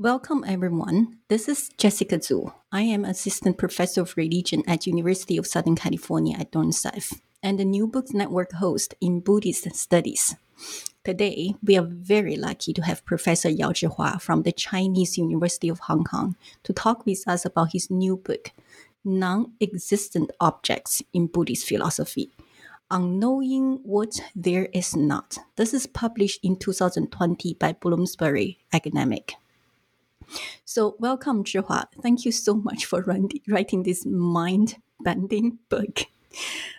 Welcome everyone. This is Jessica Zu. I am assistant professor of religion at University of Southern California at Dornsife and the New Books Network host in Buddhist studies. Today, we are very lucky to have Professor Yao Zhihua from the Chinese University of Hong Kong to talk with us about his new book, Non-Existent Objects in Buddhist Philosophy. On Knowing What There Is Not. This is published in 2020 by Bloomsbury Academic. So, welcome, Zhihua. Thank you so much for writing this mind bending book.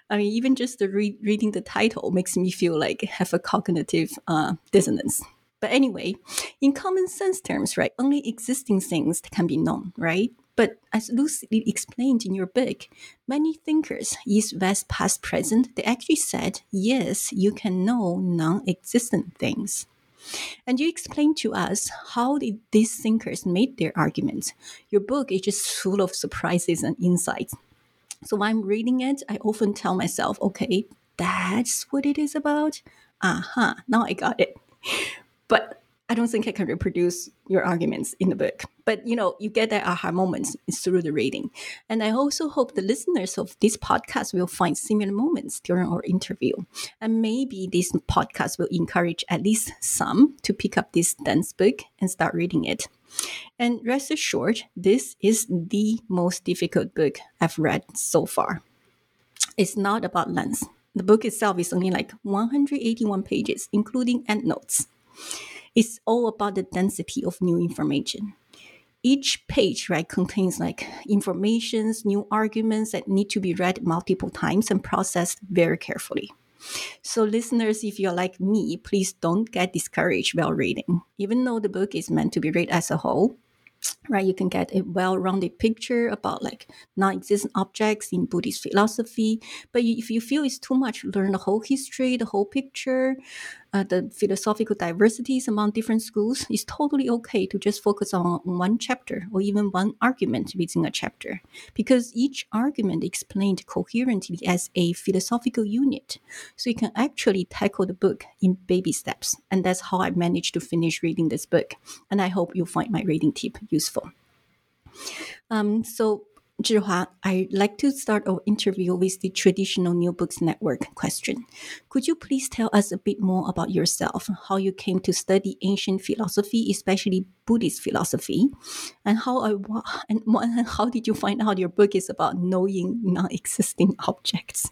I mean, even just the re- reading the title makes me feel like I have a cognitive uh, dissonance. But anyway, in common sense terms, right, only existing things can be known, right? But as lucidly explained in your book, many thinkers, East, West, past, present, they actually said, yes, you can know non existent things. And you explain to us how did these thinkers made their arguments. Your book is just full of surprises and insights. So when I'm reading it, I often tell myself, okay, that's what it is about. Uh huh. Now I got it. But I don't think I can reproduce your arguments in the book. But you know, you get that aha moments through the reading. And I also hope the listeners of this podcast will find similar moments during our interview. And maybe this podcast will encourage at least some to pick up this dense book and start reading it. And rest assured, this is the most difficult book I've read so far. It's not about length. The book itself is only like 181 pages, including endnotes. It's all about the density of new information. Each page, right, contains like informations, new arguments that need to be read multiple times and processed very carefully. So, listeners, if you're like me, please don't get discouraged while reading. Even though the book is meant to be read as a whole, right you can get a well-rounded picture about like non-existent objects in buddhist philosophy but if you feel it's too much learn the whole history the whole picture uh, the philosophical diversities among different schools it's totally okay to just focus on one chapter or even one argument within a chapter because each argument explained coherently as a philosophical unit so you can actually tackle the book in baby steps and that's how i managed to finish reading this book and i hope you find my reading tip useful. Um, so, Zhihua, I'd like to start our interview with the traditional New Books Network question. Could you please tell us a bit more about yourself, how you came to study ancient philosophy, especially Buddhist philosophy, and how I and how did you find out your book is about knowing non-existing objects?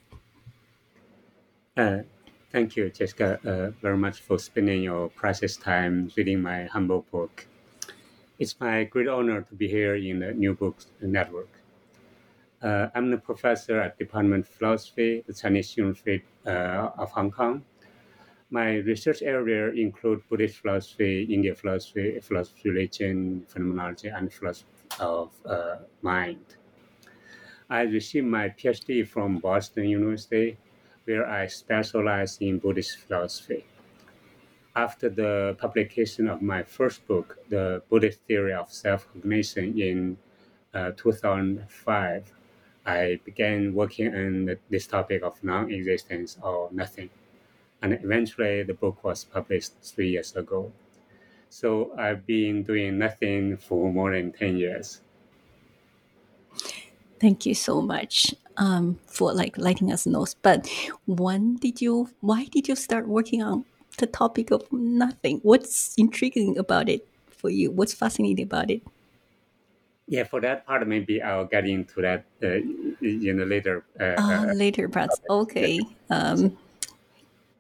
Uh, thank you, Jessica, uh, very much for spending your precious time reading my humble book. It's my great honor to be here in the New Books Network. Uh, I'm the professor at Department of Philosophy, the Chinese University uh, of Hong Kong. My research area include Buddhist philosophy, Indian philosophy, philosophy of religion, phenomenology, and philosophy of uh, mind. I received my PhD from Boston University, where I specialize in Buddhist philosophy after the publication of my first book, The Buddhist Theory of Self-Cognition in uh, 2005, I began working on this topic of non-existence or nothing. And eventually the book was published three years ago. So I've been doing nothing for more than 10 years. Thank you so much um, for like letting us know. But when did you, why did you start working on the topic of nothing. What's intriguing about it for you? What's fascinating about it? Yeah, for that part, maybe I'll get into that uh, in the later. Uh, uh, later parts. Okay. Um,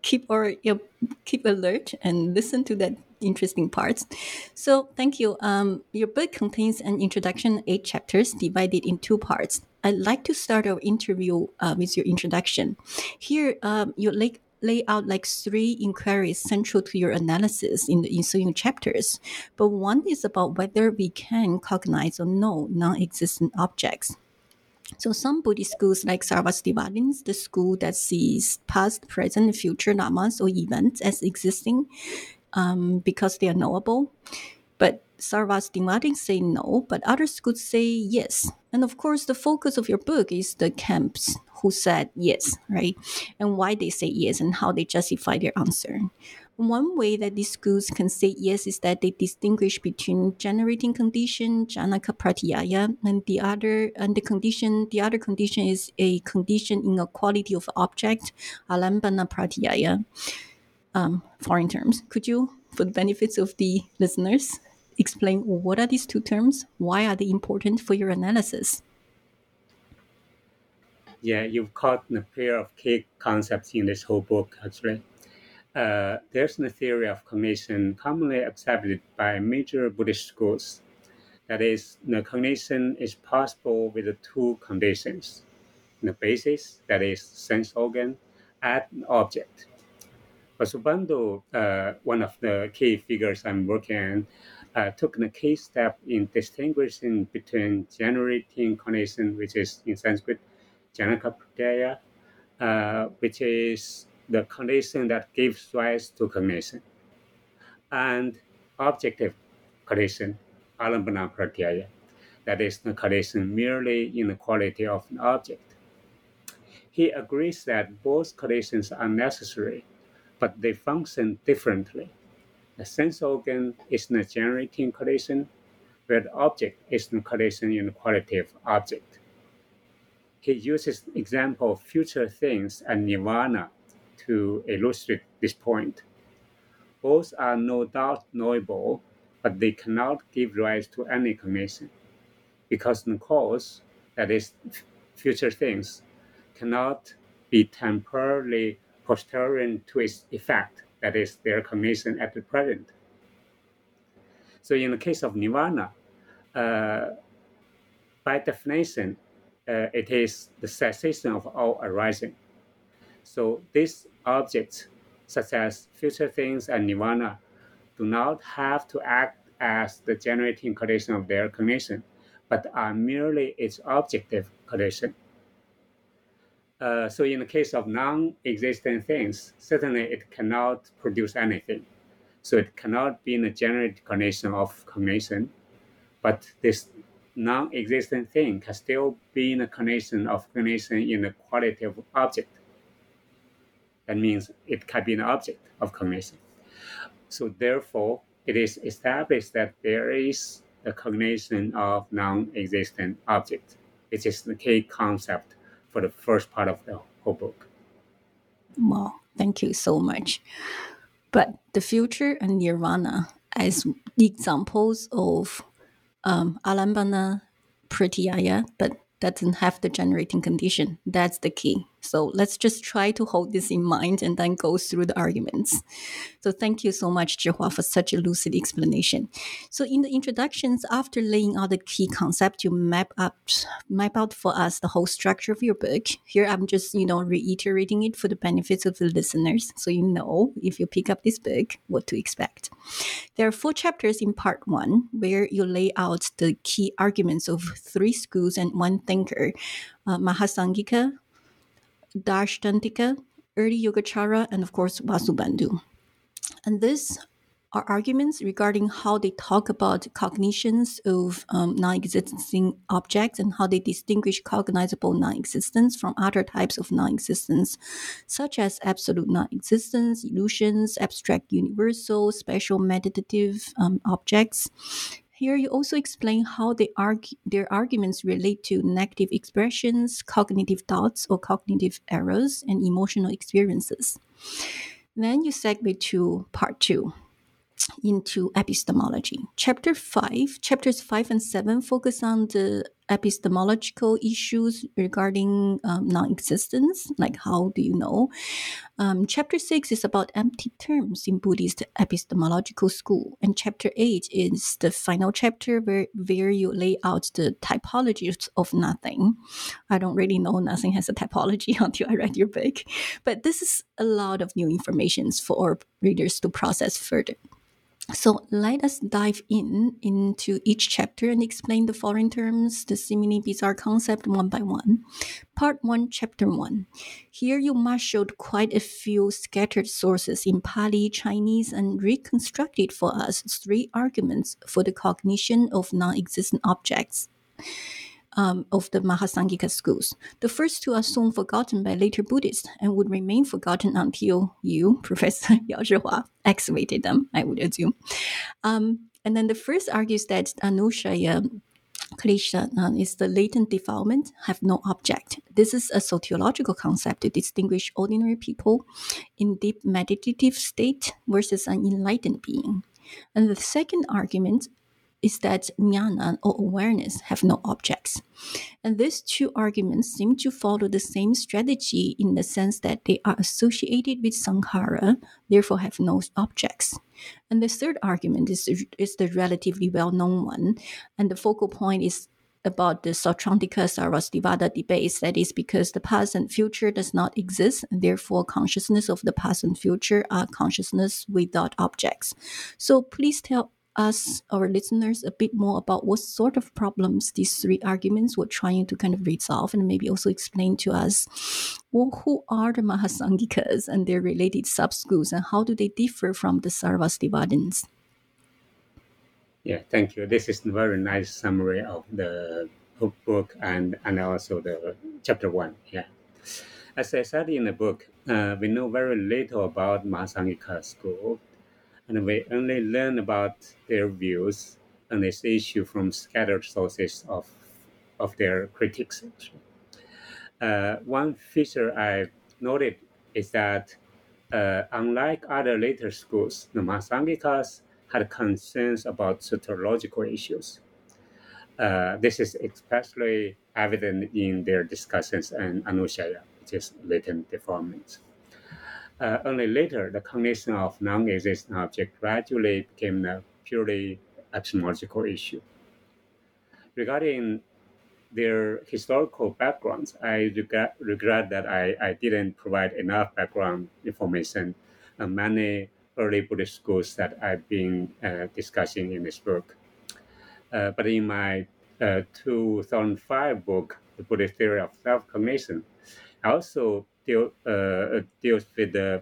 keep or you know, keep alert and listen to that interesting parts. So thank you. Um, your book contains an introduction, eight chapters divided in two parts. I'd like to start our interview uh, with your introduction. Here, um, you lay lay out like three inquiries central to your analysis in the ensuing chapters. But one is about whether we can cognize or know non existent objects. So some Buddhist schools like Sarvastivadins, the school that sees past, present, future dhammas or events as existing um, because they are knowable. But Sarvastivadins say no, but other schools say yes. And of course, the focus of your book is the camps who said yes, right? And why they say yes and how they justify their answer. One way that these schools can say yes is that they distinguish between generating condition, Janaka Pratyaya, and the other and the condition the other condition is a condition in a quality of object, Alambana Pratyaya. Um, foreign terms. Could you, for the benefits of the listeners, explain what are these two terms? Why are they important for your analysis? Yeah, you've caught a pair of key concepts in this whole book, actually. Uh, there's a theory of cognition commonly accepted by major Buddhist schools. That is, the cognition is possible with two conditions. The basis, that is, sense organ, and object. Vasubandhu, uh, one of the key figures I'm working on, uh, took the key step in distinguishing between generating cognition, which is in Sanskrit, Janaka Pratyaya, uh, which is the condition that gives rise to cognition, and objective condition, alambana pratyaya, that is the condition merely in the quality of an object. He agrees that both conditions are necessary, but they function differently. The sense organ is the generating condition, where the object is the condition in the quality of object. He uses example of future things and nirvana to illustrate this point. Both are no doubt knowable, but they cannot give rise to any cognition, because the cause, that is, future things, cannot be temporarily posterior to its effect, that is, their cognition at the present. So, in the case of nirvana, uh, by definition, uh, it is the cessation of all arising. So these objects, such as future things and nirvana, do not have to act as the generating condition of their cognition, but are merely its objective condition. Uh, so in the case of non-existent things, certainly it cannot produce anything. So it cannot be in the generating condition of cognition, but this non-existent thing can still be in the condition of cognition in the quality of object. That means it can be an object of cognition. So therefore, it is established that there is a cognition of non-existent object, which is the key concept for the first part of the whole book. Wow, thank you so much. But the future and nirvana as examples of um, alambana pratyaya, but doesn't have the generating condition. That's the key. So let's just try to hold this in mind and then go through the arguments. So thank you so much, Zhihua, for such a lucid explanation. So in the introductions, after laying out the key concept, you map up map out for us the whole structure of your book. Here I'm just, you know, reiterating it for the benefits of the listeners. So you know if you pick up this book, what to expect. There are four chapters in part one where you lay out the key arguments of three schools and one thinker. Uh, Mahasangika, Darshtantika, early Yogacara, and of course Vasubandhu. And these are arguments regarding how they talk about cognitions of um, non-existing objects and how they distinguish cognizable non-existence from other types of non-existence, such as absolute non-existence, illusions, abstract universal, special meditative um, objects, here you also explain how they argue, their arguments relate to negative expressions, cognitive thoughts or cognitive errors, and emotional experiences. Then you segue to part two. into epistemology. Chapter 5, chapters 5 and 7 focus on the epistemological issues regarding um, non existence, like how do you know? Um, chapter 6 is about empty terms in Buddhist epistemological school. And chapter 8 is the final chapter where, where you lay out the typologies of nothing. I don't really know nothing has a typology until I read your book. But this is a lot of new information for readers to process further. So let us dive in into each chapter and explain the foreign terms, the seemingly bizarre concept one by one. Part 1, Chapter 1. Here you marshaled quite a few scattered sources in Pali, Chinese, and reconstructed for us three arguments for the cognition of non-existent objects um, of the Mahasangika schools. The first two are soon forgotten by later Buddhists and would remain forgotten until you, Professor Yao Zhihua, excavated them, I would assume. Um, and then the first argues that Anushaya Klesha uh, is the latent defilement, have no object. This is a soteriological concept to distinguish ordinary people in deep meditative state versus an enlightened being. And the second argument is that jnana or awareness have no objects. And these two arguments seem to follow the same strategy in the sense that they are associated with sankhara, therefore have no objects. And the third argument is, is the relatively well known one, and the focal point is about the Sautrantika Sarvastivada debates. That is because the past and future does not exist, and therefore consciousness of the past and future are consciousness without objects. So please tell us, our listeners, a bit more about what sort of problems these three arguments were trying to kind of resolve, and maybe also explain to us well, who are the Mahasangikas and their related sub schools, and how do they differ from the Sarvastivadins? Yeah, thank you. This is a very nice summary of the book and, and also the chapter one. Yeah. As I said in the book, uh, we know very little about Mahasangika school and we only learn about their views on this issue from scattered sources of, of their critics. Uh, one feature I noted is that uh, unlike other later schools, the Mahasangikas had concerns about soteriological issues. Uh, this is especially evident in their discussions on Anushaya, which is latent deformity. Uh, only later, the cognition of non-existent object gradually became a purely epistemological issue. Regarding their historical backgrounds, I regret, that I, I didn't provide enough background information on many early Buddhist schools that I've been uh, discussing in this book. Uh, but in my uh, 2005 book, The Buddhist Theory of Self-Cognition, I also deal, deals with the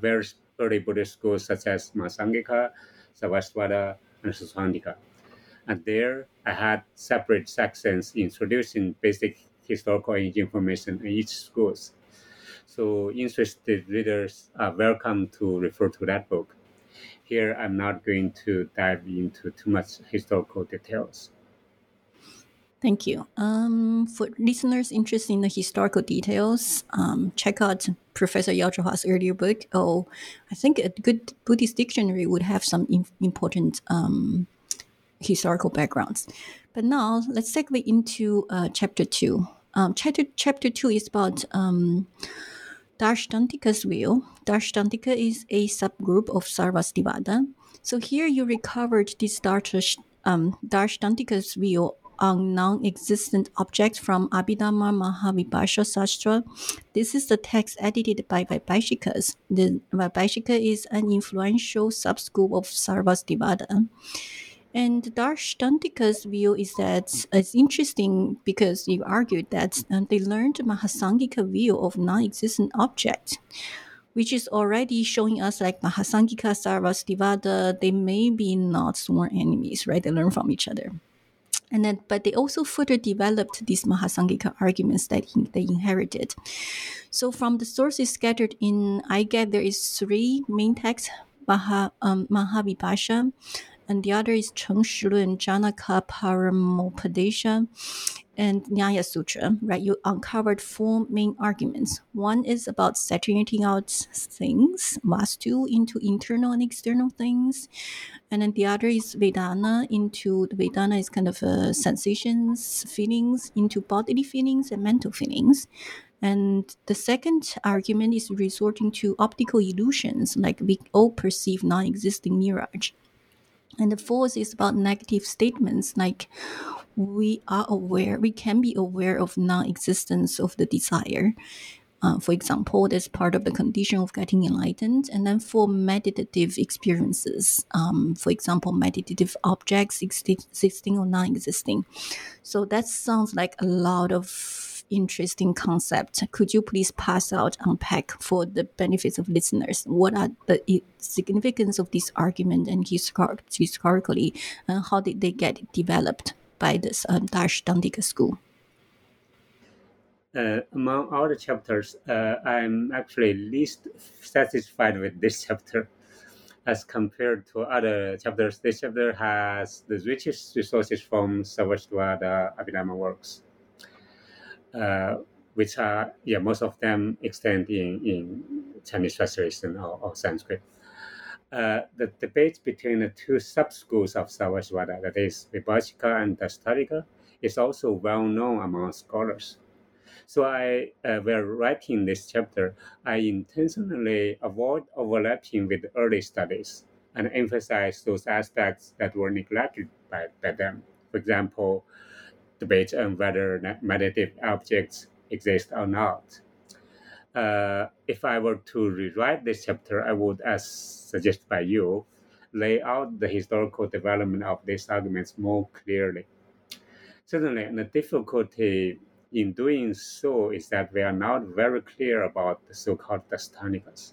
various early Buddhist schools such as Mahasangika, Sarvastivada, and Sautrantika. And there I had separate sections introducing basic historical information in each schools. So interested readers are welcome to refer to that book. Here I'm not going to dive into too much historical details. Thank you. Um, for listeners interested in the historical details, um, check out Professor Yao earlier book. Oh, I think a good Buddhist dictionary would have some in- important um, historical backgrounds. But now let's segue into uh, chapter two. Um, chapter chapter two is about um, Darshantika's view. Darshtantika is a subgroup of Sarvastivada. So here you recovered this Darsh, um, Darshantika's view on non-existent objects from Abhidhamma Mahavibhasha Sastra. This is the text edited by Vaibhashikas. The Vaibhashika is an influential subschool of Sarvastivada. And Darshantika's view is that it's interesting because you argued that uh, they learned Mahasangika view of non-existent objects, which is already showing us like Mahasangika, Sarvastivada, they may be not sworn enemies, right? They learn from each other. And then, but they also further developed these Mahasangika arguments that he, they inherited. So from the sources scattered in I get there is three main texts, Maha, um, Mahavibhasha, and the other is Cheng Shilun Janaka Paramopadesha. And Nyaya Sutra, right, you uncovered four main arguments. One is about separating out things, vastu, into internal and external things. And then the other is Vedana into the Vedana is kind of uh, sensations, feelings, into bodily feelings and mental feelings. And the second argument is resorting to optical illusions, like we all perceive non existing mirage. And the fourth is about negative statements, like we are aware, we can be aware of non existence of the desire. Uh, for example, that's part of the condition of getting enlightened. And then for meditative experiences, um, for example, meditative objects existing or non existing. So that sounds like a lot of interesting concept. Could you please pass out, unpack for the benefits of listeners? What are the significance of this argument and historically, and how did they get developed by this um, Darshtantika school? Uh, among all the chapters, uh, I'm actually least satisfied with this chapter as compared to other chapters. This chapter has the richest resources from Sarvastivada Abhidharma works uh, which are yeah most of them extend in in Chinese translation or, or Sanskrit. Uh, the debate between the two sub-schools of Sarvastivada, that is Vibhajika and Darshtantika, is also well known among scholars. So I, uh, while writing this chapter, I intentionally avoid overlapping with early studies and emphasize those aspects that were neglected by, by them. For example, debate on whether meditative objects exist or not. Uh, if I were to rewrite this chapter, I would, as suggested by you, lay out the historical development of these arguments more clearly. Certainly, the difficulty in doing so is that we are not very clear about the so-called Dashtanikas.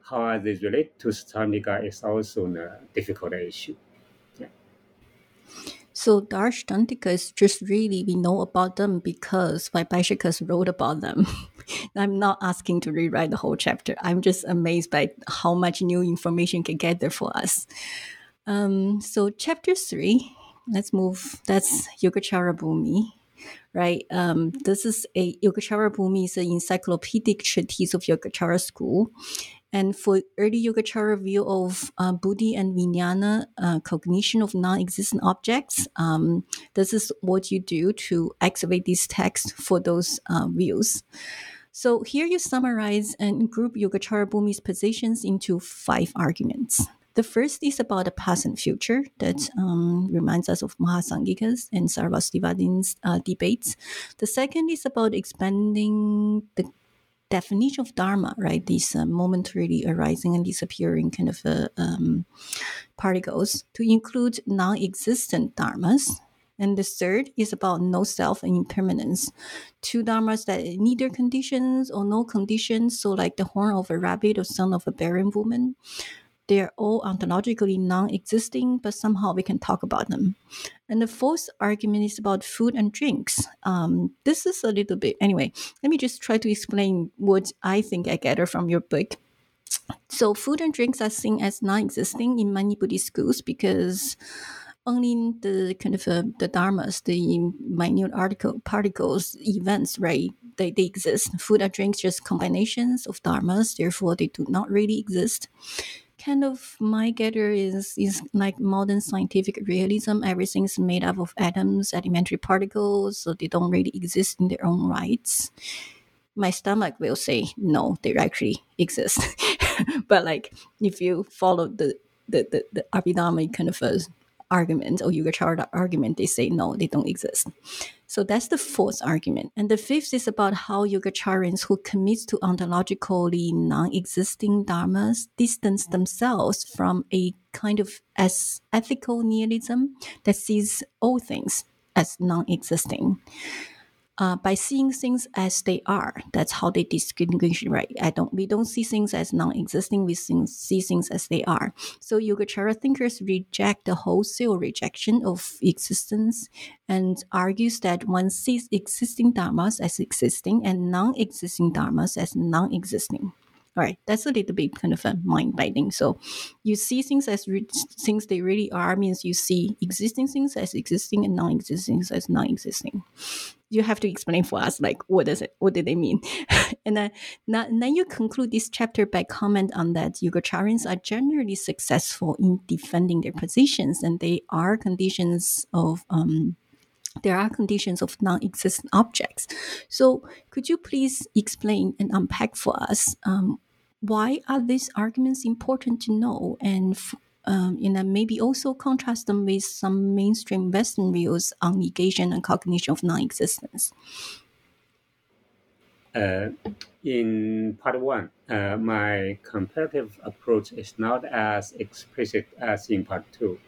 How they relate to Sthanika is also a difficult issue. So Darshtantika is just really we know about them because Vaibhashikas wrote about them. I'm not asking to rewrite the whole chapter. I'm just amazed by how much new information can gather for us. Um, so chapter three, let's move. That's Yogacara Bhumi, right? Um, this is a Yogacara Bhumi is an encyclopedic treatise of Yogacara school and for early Yogacara view of uh, Buddhi and Vijnana, uh, cognition of non-existent objects, um, this is what you do to activate these texts for those uh, views. So here you summarize and group Yogacara Bhumi's positions into five arguments. The first is about the past and future that um, reminds us of Mahasangikas and Sarvastivadin's uh, debates. The second is about expanding the definition of dharma, right? These uh, momentarily arising and disappearing kind of uh, um, particles to include non-existent dharmas. And the third is about no self and impermanence. Two dharmas that neither conditions or no conditions, so like the horn of a rabbit or son of a barren woman, they're all ontologically non existing, but somehow we can talk about them. And the fourth argument is about food and drinks. Um, this is a little bit, anyway, let me just try to explain what I think I gather from your book. So, food and drinks are seen as non existing in many Buddhist schools because only the kind of uh, the dharmas, the minute article particles, events, right? They, they exist. Food and drinks just combinations of dharmas, therefore they do not really exist kind of my gather is is like modern scientific realism. Everything's made up of atoms, elementary particles, so they don't really exist in their own rights. My stomach will say no, they actually exist. but like if you follow the the the, the Abhidharma kind of a argument or Yogacara argument, they say no, they don't exist. So that's the fourth argument. And the fifth is about how Yogacarans who commit to ontologically non-existing dharmas distance themselves from a kind of as ethical nihilism that sees all things as non-existing uh, by seeing things as they are. That's how they distinguish, right? I don't. We don't see things as non-existing. We see things as they are. So Yogacara thinkers reject the wholesale rejection of existence and argues that one sees existing dharmas as existing and non-existing dharmas as non-existing. All right, that's a little bit kind of a mind bending. So you see things as re- things they really are means you see existing things as existing and non-existing as non-existing. You have to explain for us like what does it what do they mean? and then and then you conclude this chapter by comment on that Yogacarans are generally successful in defending their positions and they are conditions of um, there are conditions of non-existent objects. So, could you please explain and unpack for us um, why are these arguments important to know, and um, and then maybe also contrast them with some mainstream Western views on negation and cognition of non-existence? Uh, in part one, uh, my comparative approach is not as explicit as in part two,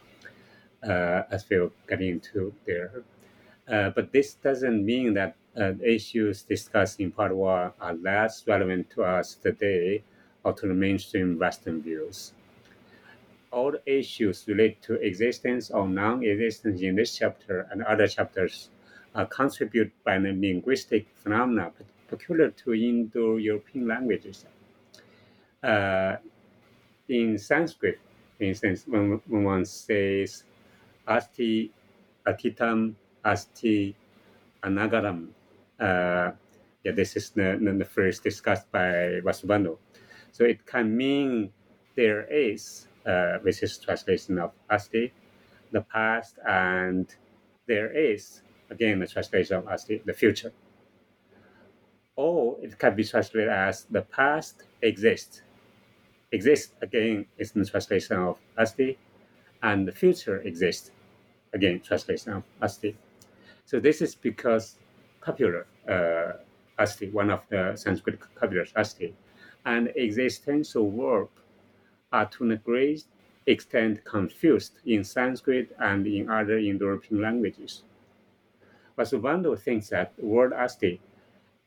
uh, as we'll get into there. Uh, but this doesn't mean that uh, issues discussed in part one are less relevant to us today or to the mainstream Western views. All issues related to existence or non-existence in this chapter and other chapters are contributed by the linguistic phenomena peculiar to Indo-European languages. Uh, in Sanskrit, for instance, when, when one says asti atitam asti anagatam. Uh, yeah, this is the, the first discussed by Vasubandhu. So it can mean there is, uh, which is translation of asti, the past, and there is, again, the translation of asti, the future. Or it can be translated as the past exists. Exists, again, is the translation of asti, and the future exists, again, translation of asti. So this is because popular uh, asti, one of the Sanskrit copulars, asti, and existential verb are to a great extent confused in Sanskrit and in other Indo-European languages. Vasubandhu thinks that the word asti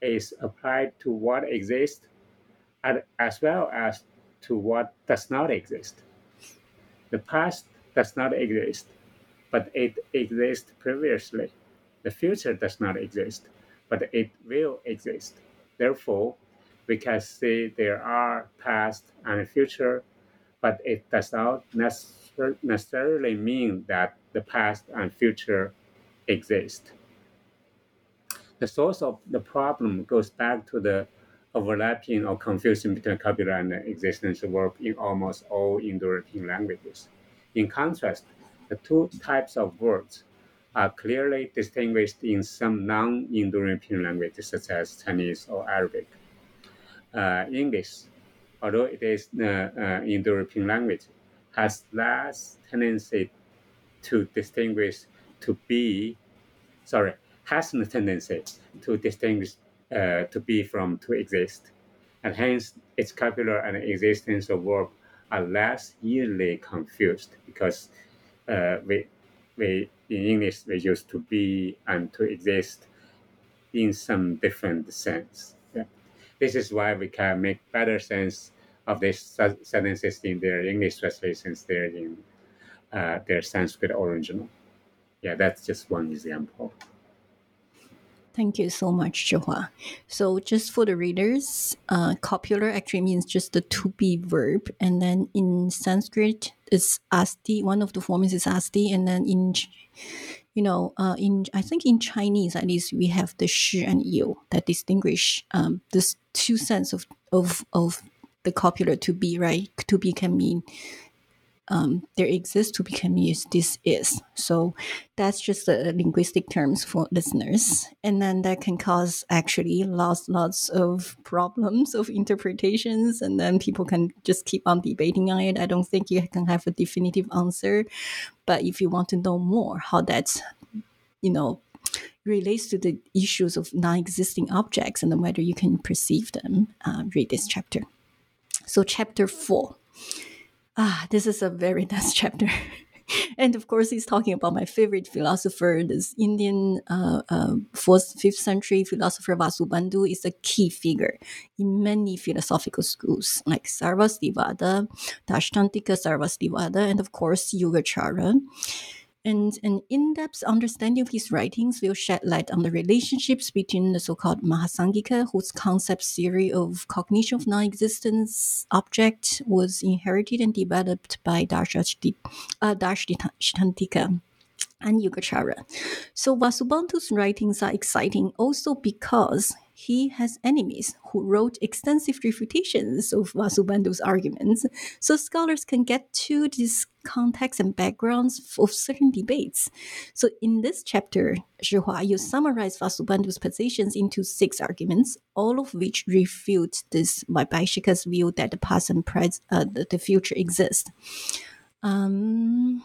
is applied to what exists as well as to what does not exist. The past does not exist, but it exists previously. The future does not exist, but it will exist. Therefore, we can say there are past and future, but it does not necessarily mean that the past and future exist. The source of the problem goes back to the overlapping or confusion between copula and existential verb in almost all Indo-European languages. In contrast, the two types of words are clearly distinguished in some non-Indo-European languages such as Chinese or Arabic. Uh, English, although it is the uh, Indo-European language, has less tendency to distinguish to be, sorry, has a tendency to distinguish uh, to be from to exist, and hence its copula and existence of verb are less easily confused because uh, we we in English we use to be and to exist in some different sense. Yeah. This is why we can make better sense of these sentences in their English translations there in uh, their Sanskrit original. Yeah, that's just one example. Thank you so much, Zhihua. So, just for the readers, uh, copula actually means just the to be verb, and then in Sanskrit, it's asti. One of the forms is asti, and then in, you know, uh, in I think in Chinese at least we have the shi and yu that distinguish um, this two sense of of of the copula to be. Right, to be can mean um, there exists to become used this is. So that's just the linguistic terms for listeners. And then that can cause actually lots lots of problems of interpretations. And then people can just keep on debating on it. I don't think you can have a definitive answer. But if you want to know more how that's you know relates to the issues of non-existing objects and whether you can perceive them uh, read this chapter so chapter four ah, this is a very nice chapter. and of course, he's talking about my favorite philosopher, this Indian uh, uh, fourth, fifth century philosopher Vasubandhu is a key figure in many philosophical schools like Sarvastivada, Dashtantika Sarvastivada, and of course Yogacara. And an in depth understanding of his writings will shed light on the relationships between the so called Mahasangika, whose concept theory of cognition of non existence object was inherited and developed by Darshashti, uh, and Yogacara. So Vasubandhu's writings are exciting also because he has enemies who wrote extensive refutations of Vasubandhu's arguments, so scholars can get to these contexts and backgrounds of certain debates. So in this chapter, Zhihua, you summarize Vasubandhu's positions into six arguments, all of which refute this Vaibhashika's view that the past and present, uh, the, the future exist. Um,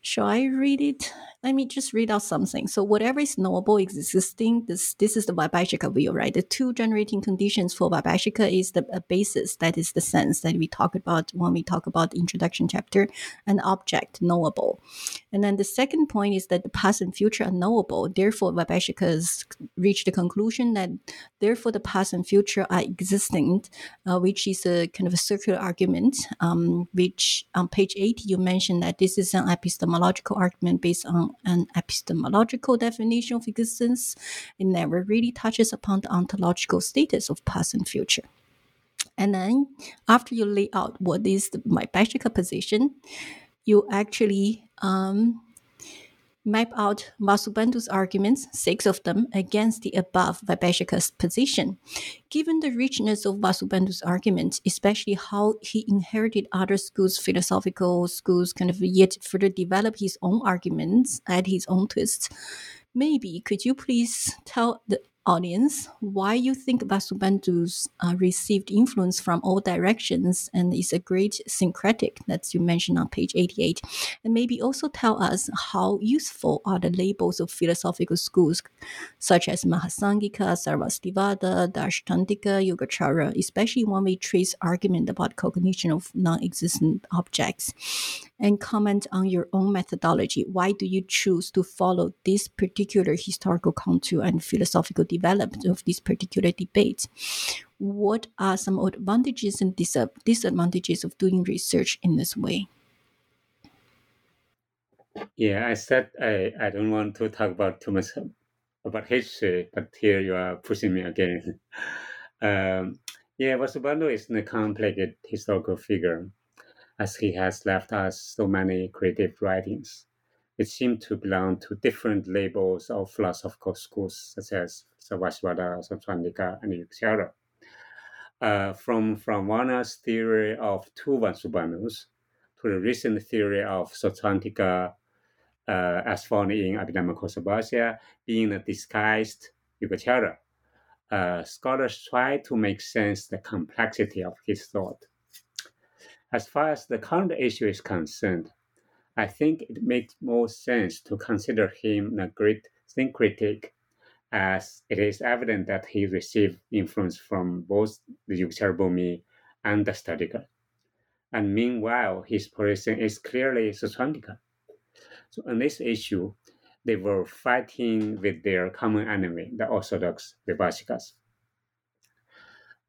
shall I read it? Let me just read out something. So whatever is knowable existing. This this is the Vaibhashika view, right? The two generating conditions for Vaibhashika is the basis, that is the sense that we talk about when we talk about the introduction chapter, an object knowable. And then the second point is that the past and future are knowable. Therefore, Vaibhashika has reached the conclusion that therefore the past and future are existing, uh, which is a kind of a circular argument. Um, which on page 80 you mentioned that this is an epistemological argument based on an epistemological definition of existence. It never really touches upon the ontological status of past and future. And then after you lay out what is the, Vaibhashika position, you actually um, map out Vasubandhu's arguments, six of them, against the above Vaibhashika's position. Given the richness of Vasubandhu's arguments, especially how he inherited other schools, philosophical schools, kind of yet further develop his own arguments, add his own twists, maybe could you please tell the audience why you think Vasubandhu's uh, received influence from all directions and is a great syncretic that you mentioned on page 88. And maybe also tell us how useful are the labels of philosophical schools such as Mahasangika, Sarvastivada, Darshtantika, Yogacara, especially when we trace argument about cognition of non-existent objects and comment on your own methodology. Why do you choose to follow this particular historical contour and philosophical development of this particular debate? What are some advantages and disadvantages of doing research in this way? Yeah, I said I, I don't want to talk about too much about history, but here you are pushing me again. um, yeah, Vasubandhu is a complicated historical figure as he has left us so many creative writings, It seem to belong to different labels of philosophical schools, such as Sarvastivada, Sautrantika, and Yogacara. Uh, from Frauwallner's theory of two Vasubandhus to the recent theory of Sautrantika, uh, as found in Abhidhamma being a disguised Yogacara, uh, scholars try to make sense the complexity of his thought. As far as the current issue is concerned, I think it makes more sense to consider him a great syncretic, as it is evident that he received influence from both the Yogacarabhumi and the Stadika. And meanwhile, his position is clearly Sautrantika. So on this issue, they were fighting with their common enemy, the Orthodox Vaibhashikas.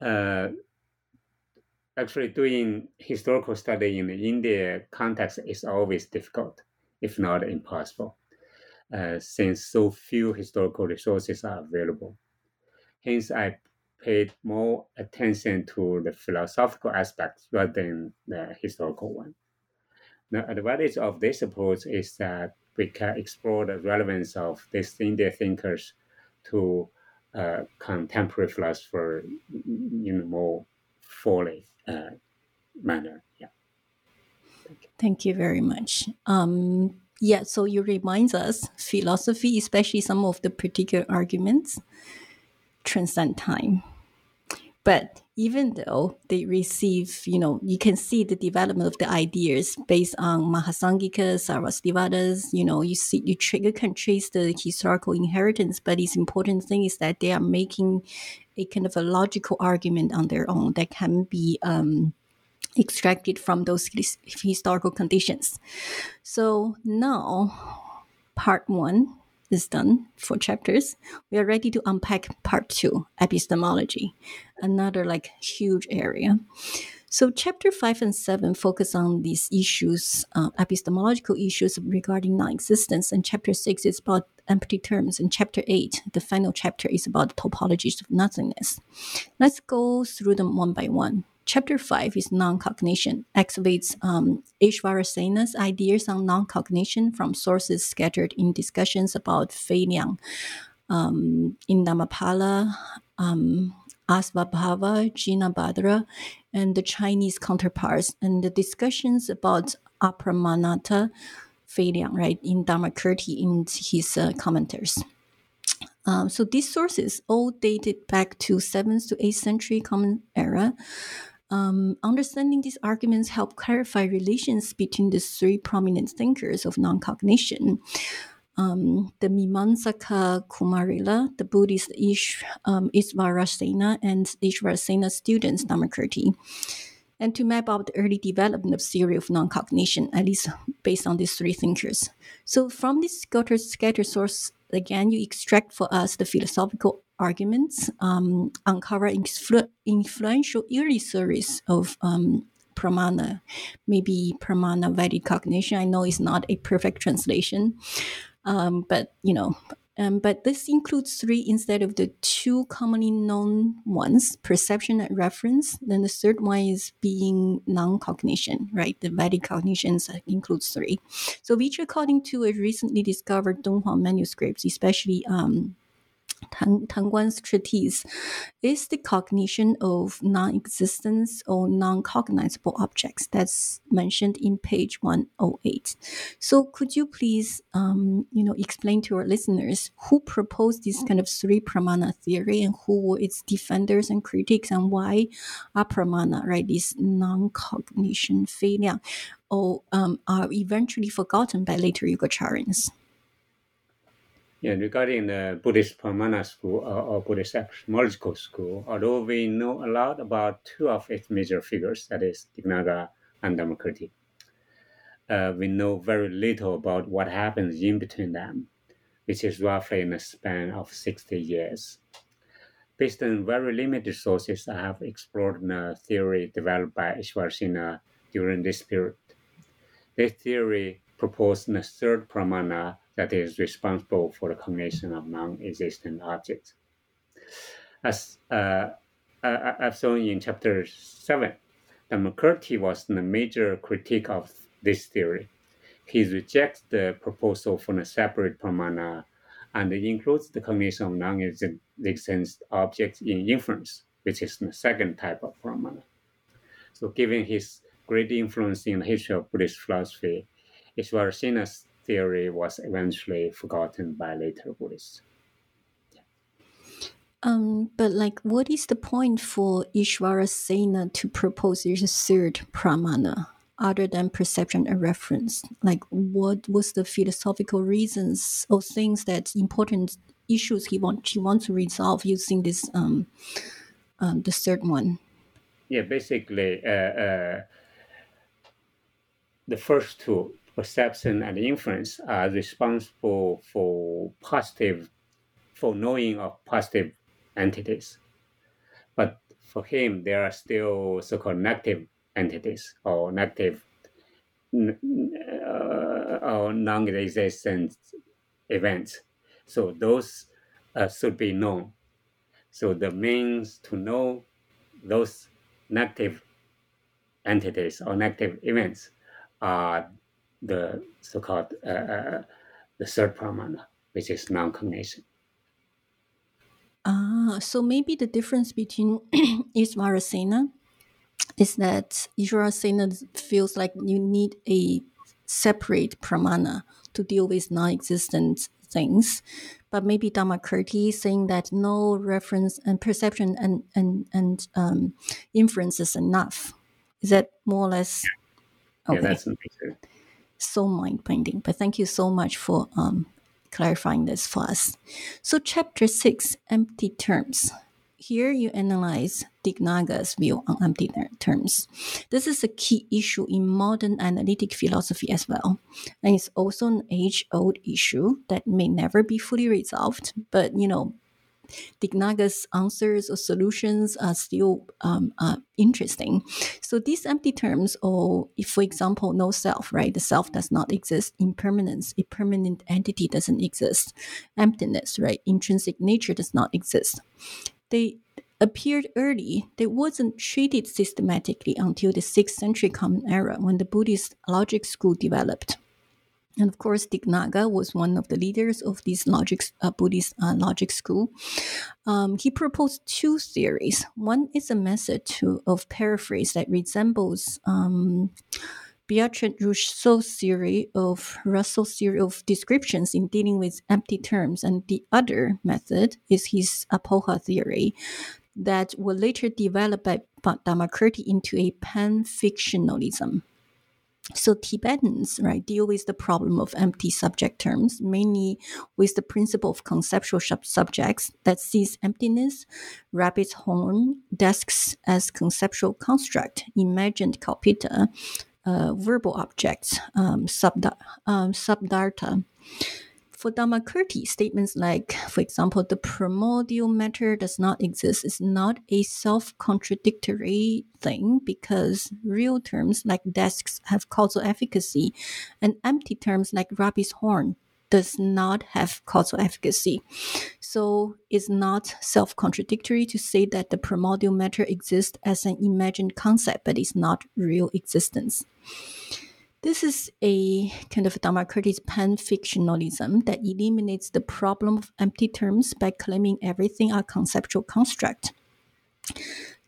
Uh, actually doing historical study in the India context is always difficult, if not impossible, uh, since so few historical resources are available. Hence, I paid more attention to the philosophical aspects rather than the historical one. The advantage of this approach is that we can explore the relevance of these Indian thinkers to uh, contemporary philosopher you know, more fully manner. Yeah. Thank you. Thank you very much. Um, yeah, so you remind us philosophy, especially some of the particular arguments, transcend time. But even though they receive, you know, you can see the development of the ideas based on Mahasangika, Sarvastivada's, you know, you see, you, you can trace the historical inheritance, but its important thing is that they are making a kind of a logical argument on their own that can be um, extracted from those historical conditions. So now, part one is done for chapters. We are ready to unpack part two, epistemology, another like huge area. So, chapter five and seven focus on these issues, uh, epistemological issues regarding non existence, and chapter six is about empty terms, and chapter eight, the final chapter, is about typologies of nothingness. Let's go through them one by one. Chapter 5 is non cognition, activates um, Ishvarasena's ideas on non cognition from sources scattered in discussions about Fei um, in Dhammapala, um, Asvabhava, Jnanabhadra, and the Chinese counterparts, and the discussions about Apramanata, Fei right, in Dharmakirti in his uh, commentaries. Um, so these sources all dated back to 7th to 8th century Common Era. Um, understanding these arguments help clarify relations between the three prominent thinkers of non-cognition. Um, the Mimamsaka Kumarila, the Buddhist Ish, um, Ishvarasena, and Ishvarasena students Dharmakirti, and to map out the early development of theory of non-cognition, at least based on these three thinkers. So from this scattered source, again, you extract for us the philosophical arguments, um, uncover influ- influential early theories of um, pramana, maybe pramana valid cognition. I know it's not a perfect translation, um, but you know, um, but this includes three instead of the two commonly known ones: perception and inference. Then the third one is being non-cognition, right? The valid cognitions includes three. So, which according to a recently discovered Dunhuang manuscripts, especially. Um, Tangguan's treatise is the cognition of non-existence or non-cognizable objects that's mentioned in page 108. So could you please, um, you know, explain to our listeners who proposed this kind of three pramana theory and who were its defenders and critics and why apramana, right, this non-cognition failure, or um, are eventually forgotten by later Regarding the Buddhist Pramana school or, or Buddhist epistemological school, although we know a lot about two of its major figures, that is Dignaga and Dharmakirti, uh, we know very little about what happens in between them, which is roughly in a span of 60 years. Based on very limited sources, I have explored the theory developed by Ishvarasena during this period. This theory proposed the third pramana that is responsible for the cognition of non-existent objects. As uh, I've shown in chapter 7, the Dharmakirti was the major critique of this theory. He rejects the proposal for a separate pramana and includes the cognition of non-existent objects in inference, which is the second type of pramana. So given his great influence in the history of Buddhist philosophy, Ishvarasena's theory was eventually forgotten by later Buddhists. Um, but like, what is the point for Ishvarasena to propose this third pramana other than perception and inference? Like, what was the philosophical reasons or things that important issues he want he wants to resolve using this um, um the third one? Yeah, basically, uh, uh, the first two perception and inference are responsible for positive, for knowing of positive entities. But for him, there are still so-called negative entities or negative uh, or non-existent events. So those uh, should be known. So the means to know those negative entities or negative events are the so-called uh, uh, the third pramana, which is non-cognition. Ah, so maybe the difference between Ishvarasena is that Ishvarasena feels like you need a separate pramana to deal with non-existent things, but maybe Dharmakirti saying that no reference and perception and and and um, inference is enough. Is that more or less? Okay. Yeah, that's so mind bending. But thank you so much for um, clarifying this for us. So, chapter six empty terms. Here you analyze Dignaga's view on empty terms. This is a key issue in modern analytic philosophy as well. And it's also an age old issue that may never be fully resolved. But, you know, Dignaga's answers or solutions are still um, uh, interesting. So these empty terms, or if, for example, no self, right? The self does not exist. Impermanence, a permanent entity doesn't exist. Emptiness, right? Intrinsic nature does not exist. They appeared early, they wasn't treated systematically until the 6th century Common Era when the Buddhist logic school developed. And of course, Dignaga was one of the leaders of this logic, uh, Buddhist uh, logic school. Um, he proposed two theories. One is a method to, of paraphrase that resembles um, Bertrand Rousseau's theory of Russell's theory of descriptions in dealing with empty terms, and the other method is his apoha theory that was later developed by Dharmakirti into a pan-fictionalism. So Tibetans, right, deal with the problem of empty subject terms, mainly with the principle of conceptual subjects that sees emptiness, rabbit's horn, desks as conceptual construct, imagined kalpita, uh, verbal objects, um, subda- um, subdarta for Dharmakirti, statements like, for example, the primordial matter does not exist is not a self contradictory thing because real terms like desks have causal efficacy and empty terms like rabbit's horn does not have causal efficacy. So it's not self contradictory to say that the primordial matter exists as an imagined concept, but it's not real existence. This is a kind of Dharmakirti's pan-fictionalism that eliminates the problem of empty terms by claiming everything are conceptual construct.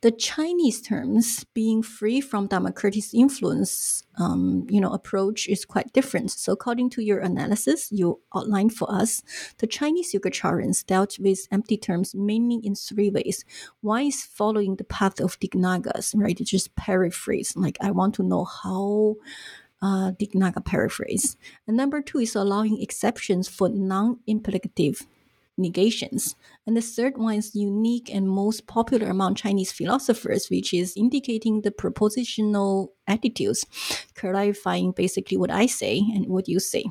The Chinese terms, being free from Dharmakirti's influence, um, you know, approach is quite different. So, according to your analysis, you outlined for us, the Chinese Yogacharans dealt with empty terms mainly in three ways. One is following the path of Dignagas, right? To just paraphrase, like I want to know how uh, Dignaga paraphrase. And number two is allowing exceptions for non-implicative negations. And the third one is unique and most popular among Chinese philosophers, which is indicating the propositional attitudes, clarifying basically what I say and what you say.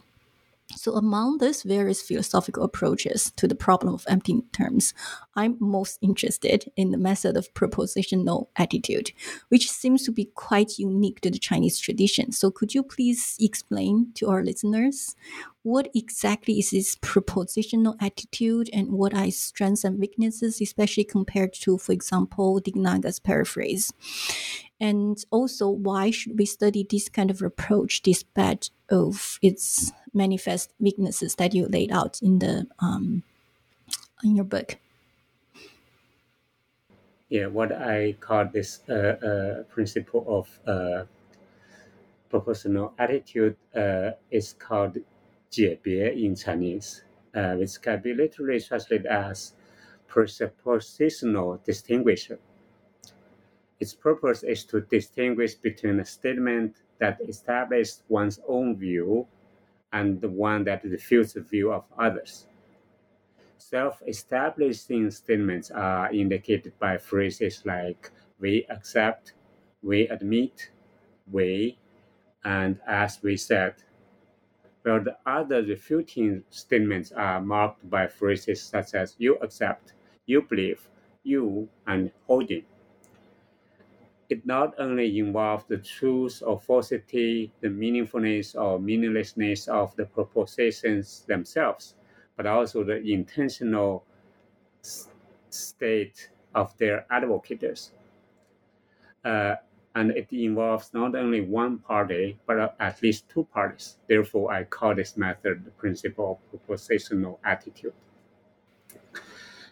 So, among these various philosophical approaches to the problem of empty terms, I'm most interested in the method of propositional attitude, which seems to be quite unique to the Chinese tradition. So, could you please explain to our listeners what exactly is this propositional attitude and what are its strengths and weaknesses, especially compared to, for example, Dignaga's paraphrase? And also, why should we study this kind of approach despite of its manifest weaknesses that you laid out in the um, in your book? Yeah, what I call this uh, uh, principle of uh, propositional attitude uh, is called 簡別 in Chinese, uh, which can be literally translated as presuppositional distinguisher. Its purpose is to distinguish between a statement that establishes one's own view and the one that refutes the view of others. Self-establishing statements are indicated by phrases like we accept, we admit, we, and as we said. While the other refuting statements are marked by phrases such as you accept, you believe, you, and holding it not only involves the truth or falsity, the meaningfulness or meaninglessness of the propositions themselves, but also the intentional state of their advocates. Uh, and it involves not only one party, but at least two parties. Therefore, I call this method the principle of propositional attitude.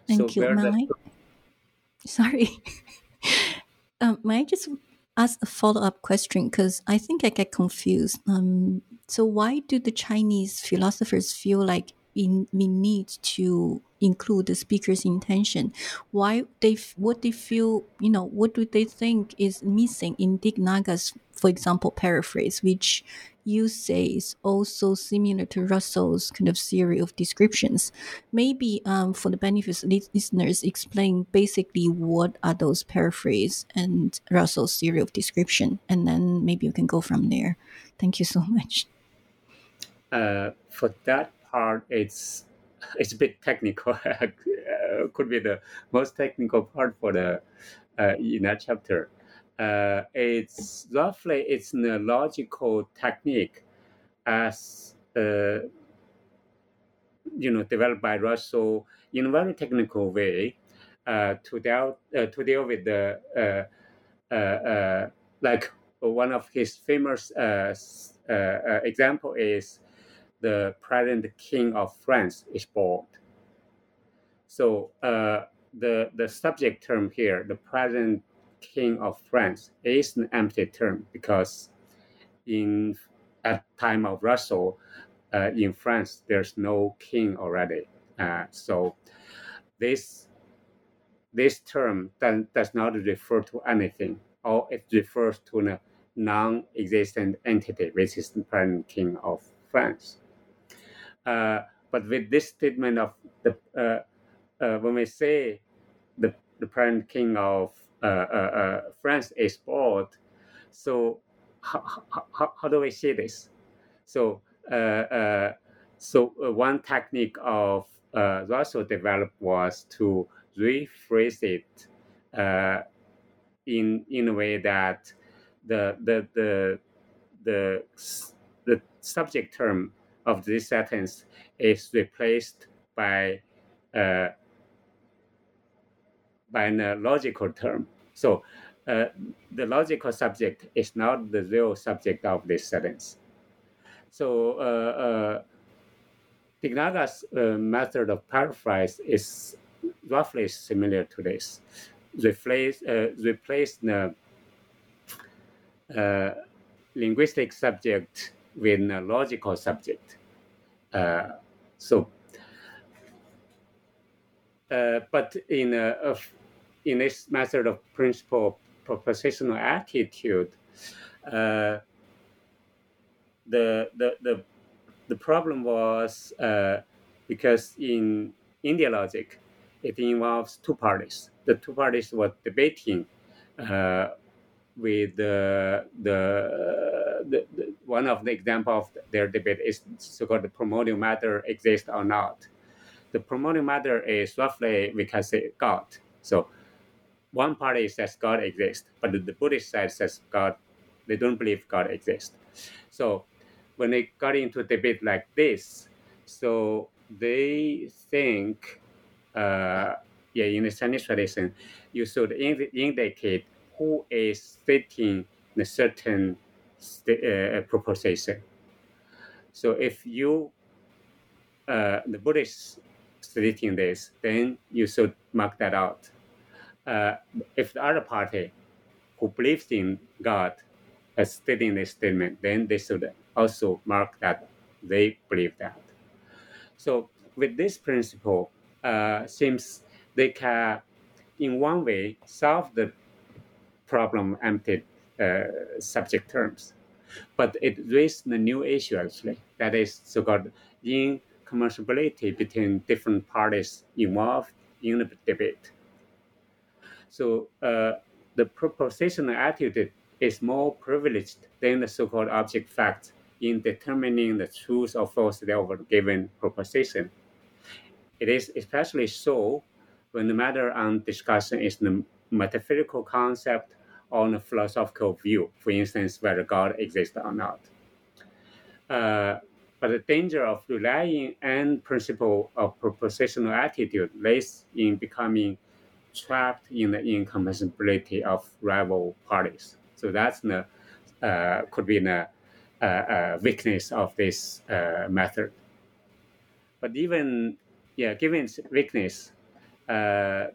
Thank so you, Mike. Sorry. Um, may I just ask a follow up question? Because I think I get confused. Um, so, why do the Chinese philosophers feel like in, we need to include the speaker's intention? Why they what they feel you know what do they think is missing in Dignaga's, for example, paraphrase, which you say is also similar to Russell's kind of theory of descriptions. Maybe um, for the benefit of listeners, explain basically what are those paraphrase and Russell's theory of description, and then maybe you can go from there. Thank you so much. Uh, for that part, it's it's a bit technical. could be the most technical part for the in that chapter. It's roughly it's a logical technique as you know developed by Russell in a very technical way uh, to deal uh, to deal with the uh, uh, uh like one of his famous uh, example is the present king of France is born. So the the subject term here, the present king of France, is an empty term because in at time of Russell, uh, in France, there's no king already. Uh, so this this term does, does not refer to anything, or it refers to a non-existent entity, which is the present king of France. Uh, but with this statement of the uh, uh, when we say the the present king of France bored, so how, how, how do we see this? So uh, uh, so uh, one technique of Russell developed was to rephrase it in in a way that the the the the the subject term of this sentence is replaced by uh, by a logical term. So uh, the logical subject is not the real subject of this sentence. So uh, uh, uh, method of paraphrase is roughly similar to this. Replace, uh, replace the uh, linguistic subject with a logical subject. Uh, so, uh, but in a, in this method of principle propositional attitude, the the the, the problem was uh, because in India logic, it involves two parties. The two parties were debating uh, with the, the, the, the, one of the example of their debate is so-called the primordial matter exists or not. The primordial matter is roughly we can say God. So one party says God exists, but the Buddhist side says God, they don't believe God exists. So when they got into a debate like this, so they think, uh, yeah, in the Chinese tradition, you should ind- indicate who is stating a certain st- uh, proposition. So if you, uh, the Buddhist stating this, then you should mark that out. Uh, if the other party who believes in God is stating this statement, then they should also mark that they believe that. So with this principle, uh, seems they can, in one way, solve the problem empty uh, subject terms. But it raised a new issue actually, that is so-called incommensurability between different parties involved in the debate. So uh, the propositional attitude is more privileged than the so-called object fact in determining the truth or falsity of a given proposition. It is especially so when the matter on discussion is the metaphysical concept or a philosophical view, for instance, whether God exists or not. Uh, but the danger of relying on principle of propositional attitude lays in becoming trapped in the incommensurability of rival parties. So that's the uh, could be the uh, uh, weakness of this uh, method. But even yeah, given its weakness, but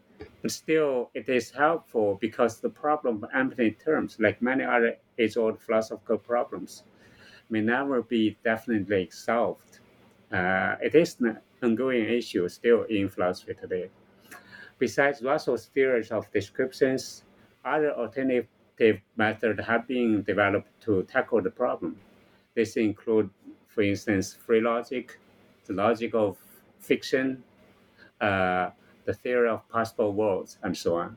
still it is helpful because the problem of empty terms, like many other age-old philosophical problems, may never be definitely solved. Uh, it is an ongoing issue still in philosophy today. Besides Russell's theories of descriptions, other alternative methods have been developed to tackle the problem. This include, for instance, free logic, the logic of fiction, uh, the theory of possible worlds, and so on.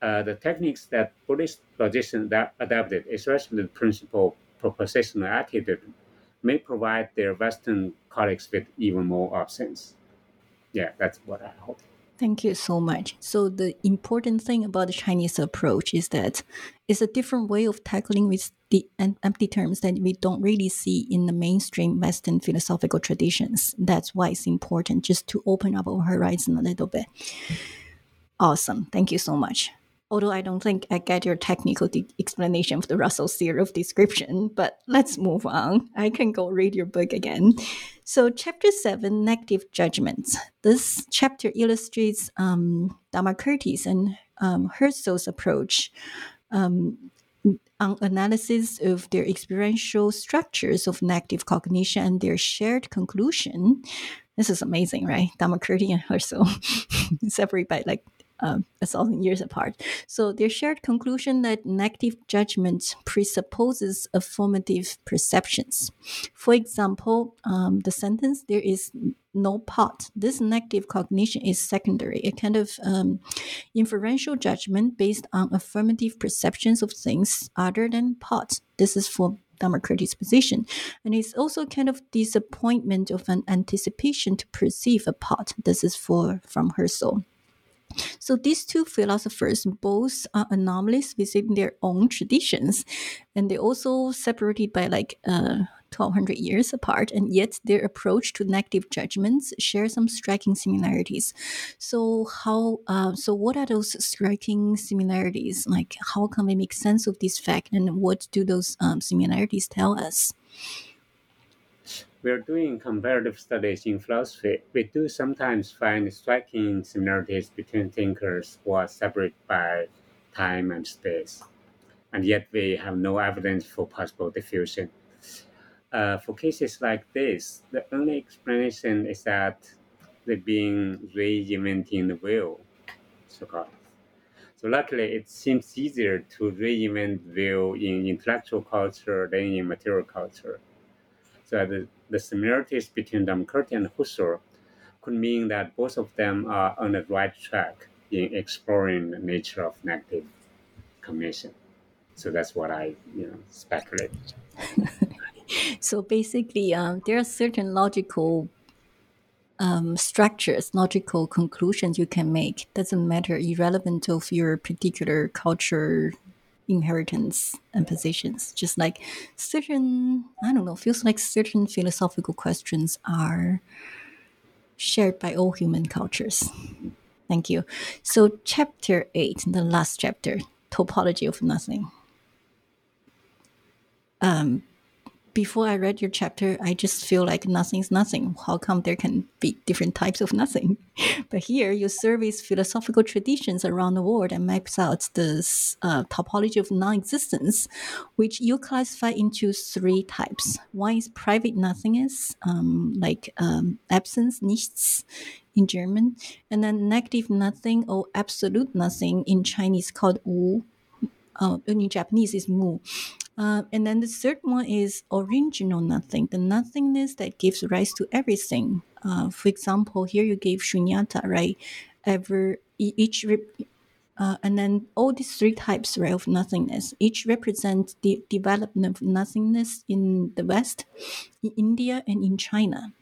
Uh, the techniques that Buddhist logicians that adapted, especially the principle propositional attitude, may provide their Western colleagues with even more options. Yeah, that's what I hope. Thank you so much. So the important thing about the Chinese approach is that it's a different way of tackling with the empty terms that we don't really see in the mainstream Western philosophical traditions. That's why it's important just to open up our horizon a little bit. Awesome. Thank you so much although I don't think I get your technical de- explanation of the Russell of description, but let's move on. I can go read your book again. So, chapter seven, negative judgments. This chapter illustrates um, and um, Husserl's approach um, on analysis of their experiential structures of negative cognition and their shared conclusion. This is amazing, right? Dharmakirti and Husserl separate by like um, a thousand years apart. So their shared conclusion that negative judgment presupposes affirmative perceptions. For example, um, the sentence "there is no pot." This negative cognition is secondary, a kind of um, inferential judgment based on affirmative perceptions of things other than pot. This is for Dharmakirti's position. And it's also kind of disappointment of an anticipation to perceive a pot. This is for from Husserl. So these two philosophers both are anomalies within their own traditions, and they also separated by like uh, 1200 years apart, and yet their approach to negative judgments share some striking similarities. So how? Uh, so what are those striking similarities? Like how can we make sense of this fact, and what do those um, similarities tell us? We're doing comparative studies in philosophy, we do sometimes find striking similarities between thinkers who are separated by time and space, and yet we have no evidence for possible diffusion. Uh, for cases like this, the only explanation is that they're being reinventing the wheel, so called. So luckily, it seems easier to reinvent wheel in intellectual culture than in material culture. So the the similarities between Dharmakirti and Husserl could mean that both of them are on the right track in exploring the nature of negative cognition. So that's what I, you know, speculate. so basically, um, there are certain logical um, structures, logical conclusions you can make. Doesn't matter, irrelevant of your particular culture inheritance and positions. Just like certain, I don't know, feels like certain philosophical questions are shared by all human cultures. Thank you. So, chapter eight, the last chapter, typology of nothing. Um, before I read your chapter, I just feel like nothing's nothing. How come there can be different types of nothing? but here, you surveys philosophical traditions around the world and maps out this uh, typology of non-existence, which you classify into three types. One is privative nothingness, um, like um, absence, nichts in German, and then negative nothing or absolute nothing in Chinese called wu. Uh, in Japanese is mu. Uh, and then the third one is original nothing, the nothingness that gives rise to everything. Uh, for example, here you gave shunyata, right? Ever each uh, and then all these three types right, of nothingness each represent the development of nothingness in the West, in India, and in China.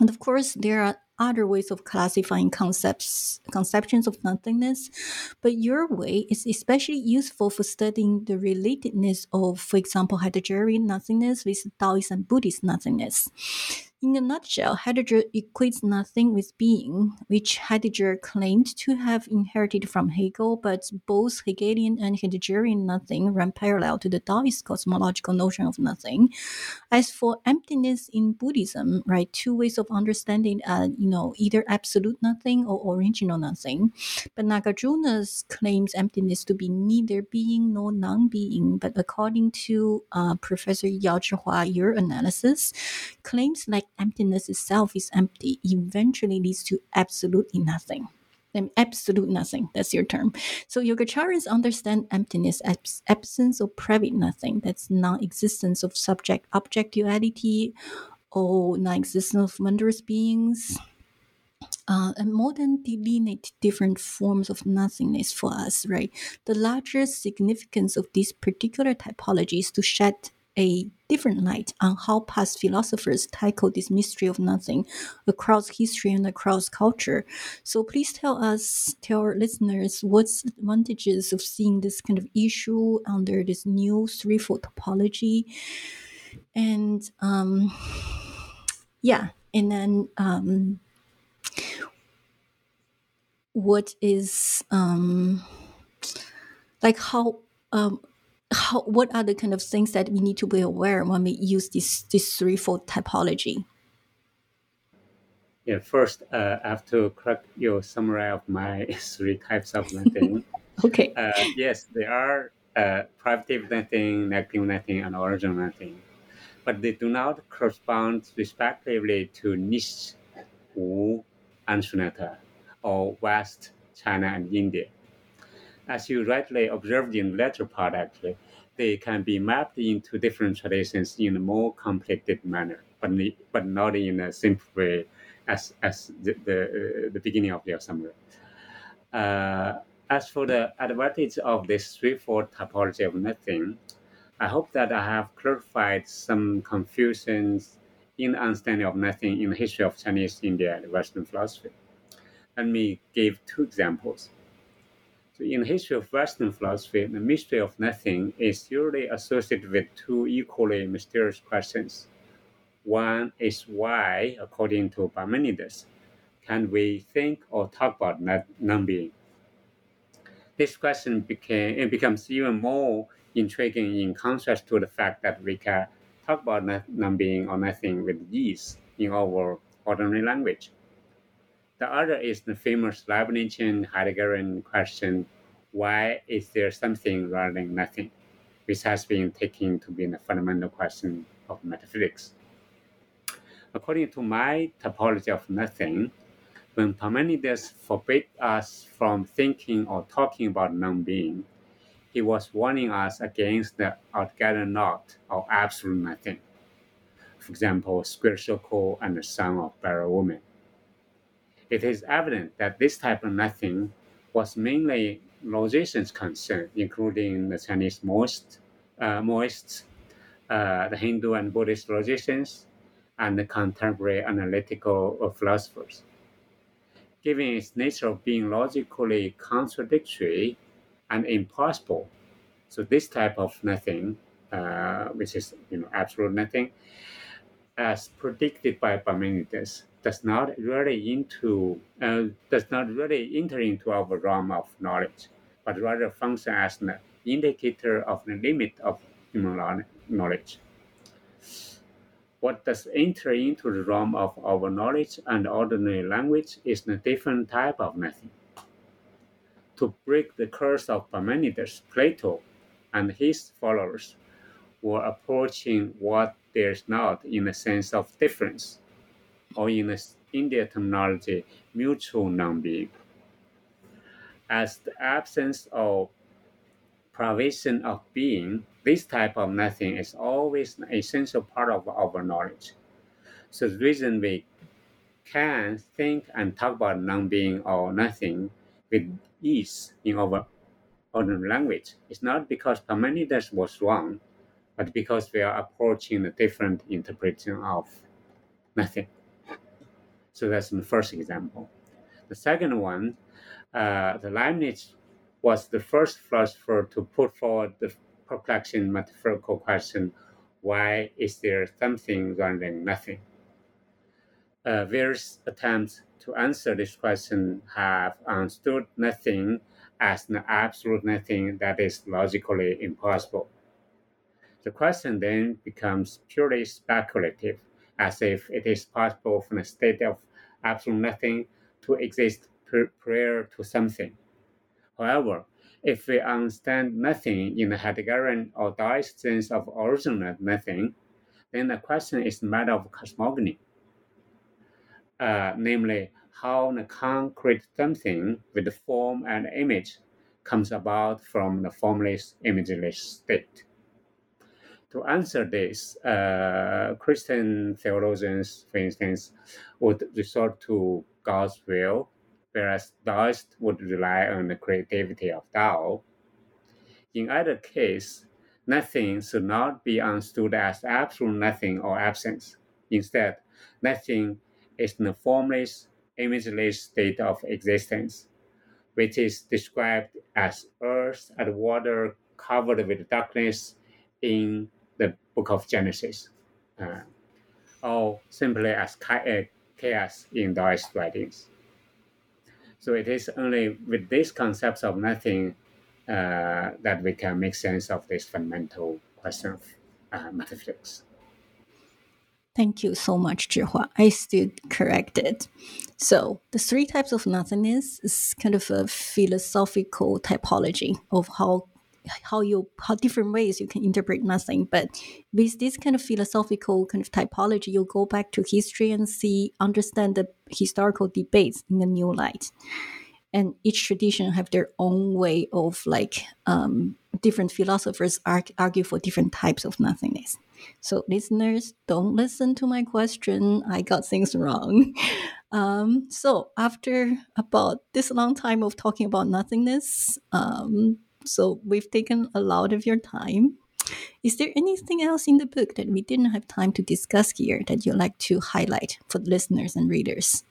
And of course, there are other ways of classifying concepts, conceptions of nothingness, but your way is especially useful for studying the relatedness of, for example, Heideggerian nothingness with Taoist and Buddhist nothingness. In a nutshell, Heidegger equates nothing with being, which Heidegger claimed to have inherited from Hegel, but both Hegelian and Heideggerian nothing run parallel to the Taoist cosmological notion of nothing. As for emptiness in Buddhism, right, two ways of understanding, uh, you know, either absolute nothing or original nothing. But Nagarjuna's claims emptiness to be neither being nor non-being, but according to uh, Professor Yao Zhihua, your analysis, claims like emptiness itself is empty eventually leads to absolutely nothing. And absolute nothing. That's your term. So Yogacarans understand emptiness as absence or privative nothing. That's non-existence of subject object duality or non-existence of wondrous beings. Uh, and more than delineate different forms of nothingness for us, right? The larger significance of this particular typology is to shed a different light on how past philosophers tackle this mystery of nothing across history and across culture. So please tell us, tell our listeners, what's the advantages of seeing this kind of issue under this new threefold typology, and um, yeah, and then um, what is um, like how um, how what are the kind of things that we need to be aware when we use this this threefold typology? Yeah, first uh, I have to correct your summary of my three types of nothing. okay. Uh, yes, there are uh, privative nothing, negative nothing, and original nothing, but they do not correspond respectively to nichts, Wu, and Shunyata, or West, China, and India as you rightly observed in the latter part, actually, they can be mapped into different traditions in a more complicated manner, but, but not in a simple way as, as the, the, uh, the beginning of your summary. Uh, as for the advantage of this threefold typology of nothing, I hope that I have clarified some confusions in the understanding of nothing in the history of Chinese India and Western philosophy. Let me give two examples. So in the history of Western philosophy, the mystery of nothing is usually associated with two equally mysterious questions. One is why, according to Parmenides, can we think or talk about non-being? This question became, it becomes even more intriguing in contrast to the fact that we can talk about non-being or nothing with ease in our ordinary language. The other is the famous Leibnizian Heideggerian question, why is there something rather than nothing, which has been taken to be the fundamental question of metaphysics. According to my typology of nothing, when Parmenides forbade us from thinking or talking about non-being, he was warning us against the altogether not or absolute nothing. For example, square circle and the son of barren woman it is evident that this type of nothing was mainly logicians' concern, including the Chinese uh, Mohists, uh, the Hindu and Buddhist logicians, and the contemporary analytical philosophers. Given its nature of being logically contradictory and impossible, so this type of nothing, uh, which is you know absolute nothing, as predicted by Parmenides, does not really into uh, does not really enter into our realm of knowledge, but rather function as an indicator of the limit of human knowledge. What does enter into the realm of our knowledge and ordinary language is a different type of nothing. To break the curse of Parmenides, Plato and his followers were approaching what there is not in the sense of difference or in the India terminology, mutual non-being. As the absence of privation of being, this type of nothing is always an essential part of our knowledge. So the reason we can think and talk about non-being or nothing with ease in our ordinary language is not because Parmenides was wrong, but because we are approaching a different interpretation of nothing. So that's the first example. The second one, uh, the Leibniz was the first philosopher to put forward the perplexing metaphorical question, why is there something rather than nothing? Uh, various attempts to answer this question have understood nothing as an absolute nothing that is logically impossible. The question then becomes purely speculative, as if it is possible for a state of absolute nothing to exist prior to something. However, if we understand nothing in the Heideggerian or Taoist sense of original nothing, then the question is a matter of cosmogony, uh, namely how the concrete something with the form and image comes about from the formless, imageless state. To answer this, uh, Christian theologians, for instance, would resort to God's will, whereas Taoists would rely on the creativity of Tao. In either case, nothing should not be understood as absolute nothing or absence. Instead, nothing is the formless, imageless state of existence, which is described as earth and water covered with darkness in the book of Genesis, uh, or simply as uh, chaos in Taoist writings. So it is only with these concepts of nothing uh, that we can make sense of this fundamental question of uh, metaphysics. Thank you so much, Zhihua. I stood corrected. So the three types of nothingness is kind of a philosophical typology of how how you how different ways you can interpret nothing. But with this kind of philosophical kind of typology, you go back to history and see understand the historical debates in a new light. And each tradition have their own way of like um, different philosophers argue for different types of nothingness. So listeners, don't listen to my question. I got things wrong. Um, so after about this long time of talking about nothingness, um, so we've taken a lot of your time. Is there anything else in the book that we didn't have time to discuss here that you'd like to highlight for the listeners and readers?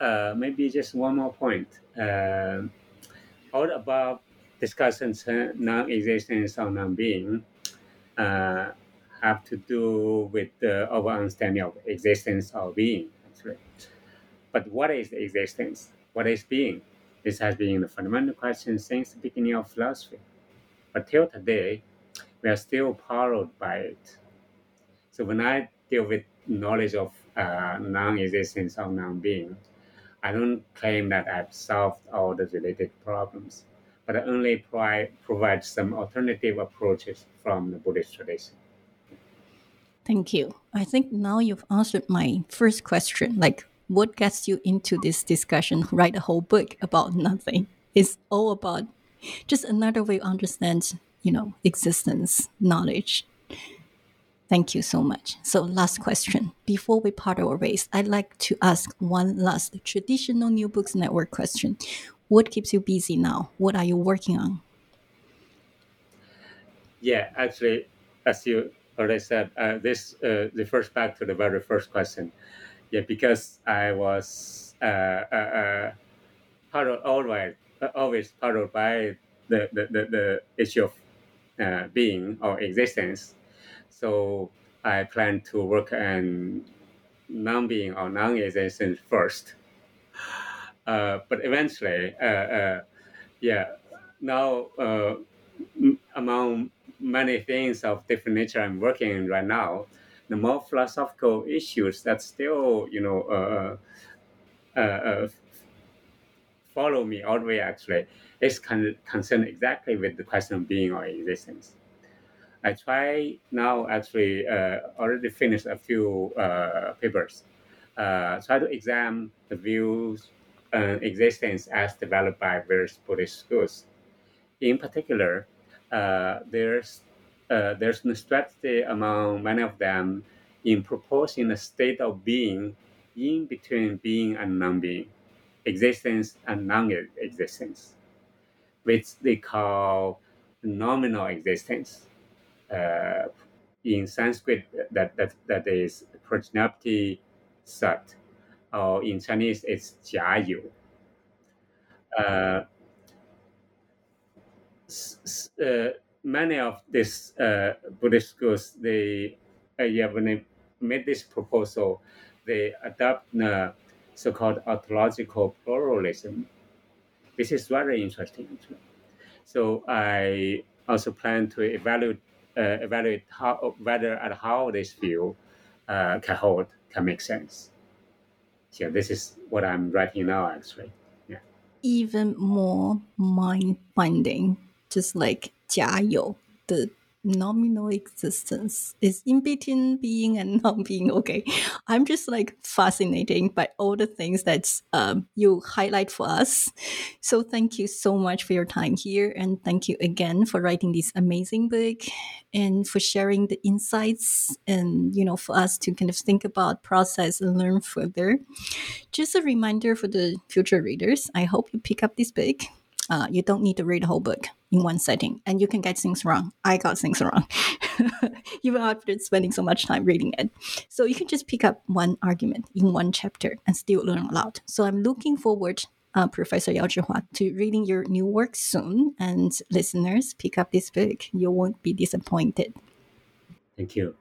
Uh, maybe just one more point. Uh, all above discussions on non-existence or non-being uh, have to do with the our understanding of existence or being. Actually, but what is existence? What is being? This has been the fundamental question since the beginning of philosophy. But till today, we are still puzzled by it. So when I deal with knowledge of uh, non-existence or non-being, I don't claim that I've solved all the related problems, but I only provide, provide some alternative approaches from the Buddhist tradition. Thank you. I think now you've answered my first question, like what gets you into this discussion write a whole book about nothing it's all about just another way to understand you know existence knowledge thank you so much. So last question. Before we part our ways i'd like to ask one last traditional new books network question. What keeps you busy now? What are you working on? Yeah actually as you already said uh, this uh, refers back to the very first question. Yeah, because I was uh, uh, uh, always, uh, always puzzled by the, the, the, the issue of uh, being or existence. So I plan to work on non-being or non-existence first. Uh, but eventually, uh, uh, yeah, now uh, m- among many things of different nature I'm working in right now, the more philosophical issues that still, you know, uh, uh, follow me all the way actually is con- concerned exactly with the question of being or existence. I try now actually uh, already finished a few uh, papers. Uh, try to examine the views and existence as developed by various Buddhist schools. In particular, there's uh, there's no strategy among many of them in proposing a state of being in between being and non-being, existence and non-existence, which they call nominal existence. Uh, in Sanskrit, that, that, that is Prajnapti Sat, or in Chinese, it's Jia Yu. Uh, uh, many of these uh, Buddhist schools, they, uh, yeah, when they made this proposal, they adopt the so-called ontological pluralism. This is very interesting. So I also plan to evaluate evaluate how whether and how this view uh, can hold, can make sense. Yeah, this is what I'm writing now, actually. Yeah. Even more mind-binding, just like 加油的 nominal existence is in between being and not being okay? I'm just like fascinating by all the things that um, you highlight for us. So thank you so much for your time here and thank you again for writing this amazing book and for sharing the insights and you know for us to kind of think about process and learn further. Just a reminder for the future readers i hope you pick up this book Uh, you don't need to read the whole book in one setting, and you can get things wrong. I got things wrong, even after spending so much time reading it. So you can just pick up one argument in one chapter and still learn a lot. So I'm looking forward, uh, Professor Yao Zhihua, to reading your new work soon. And listeners, pick up this book. You won't be disappointed. Thank you.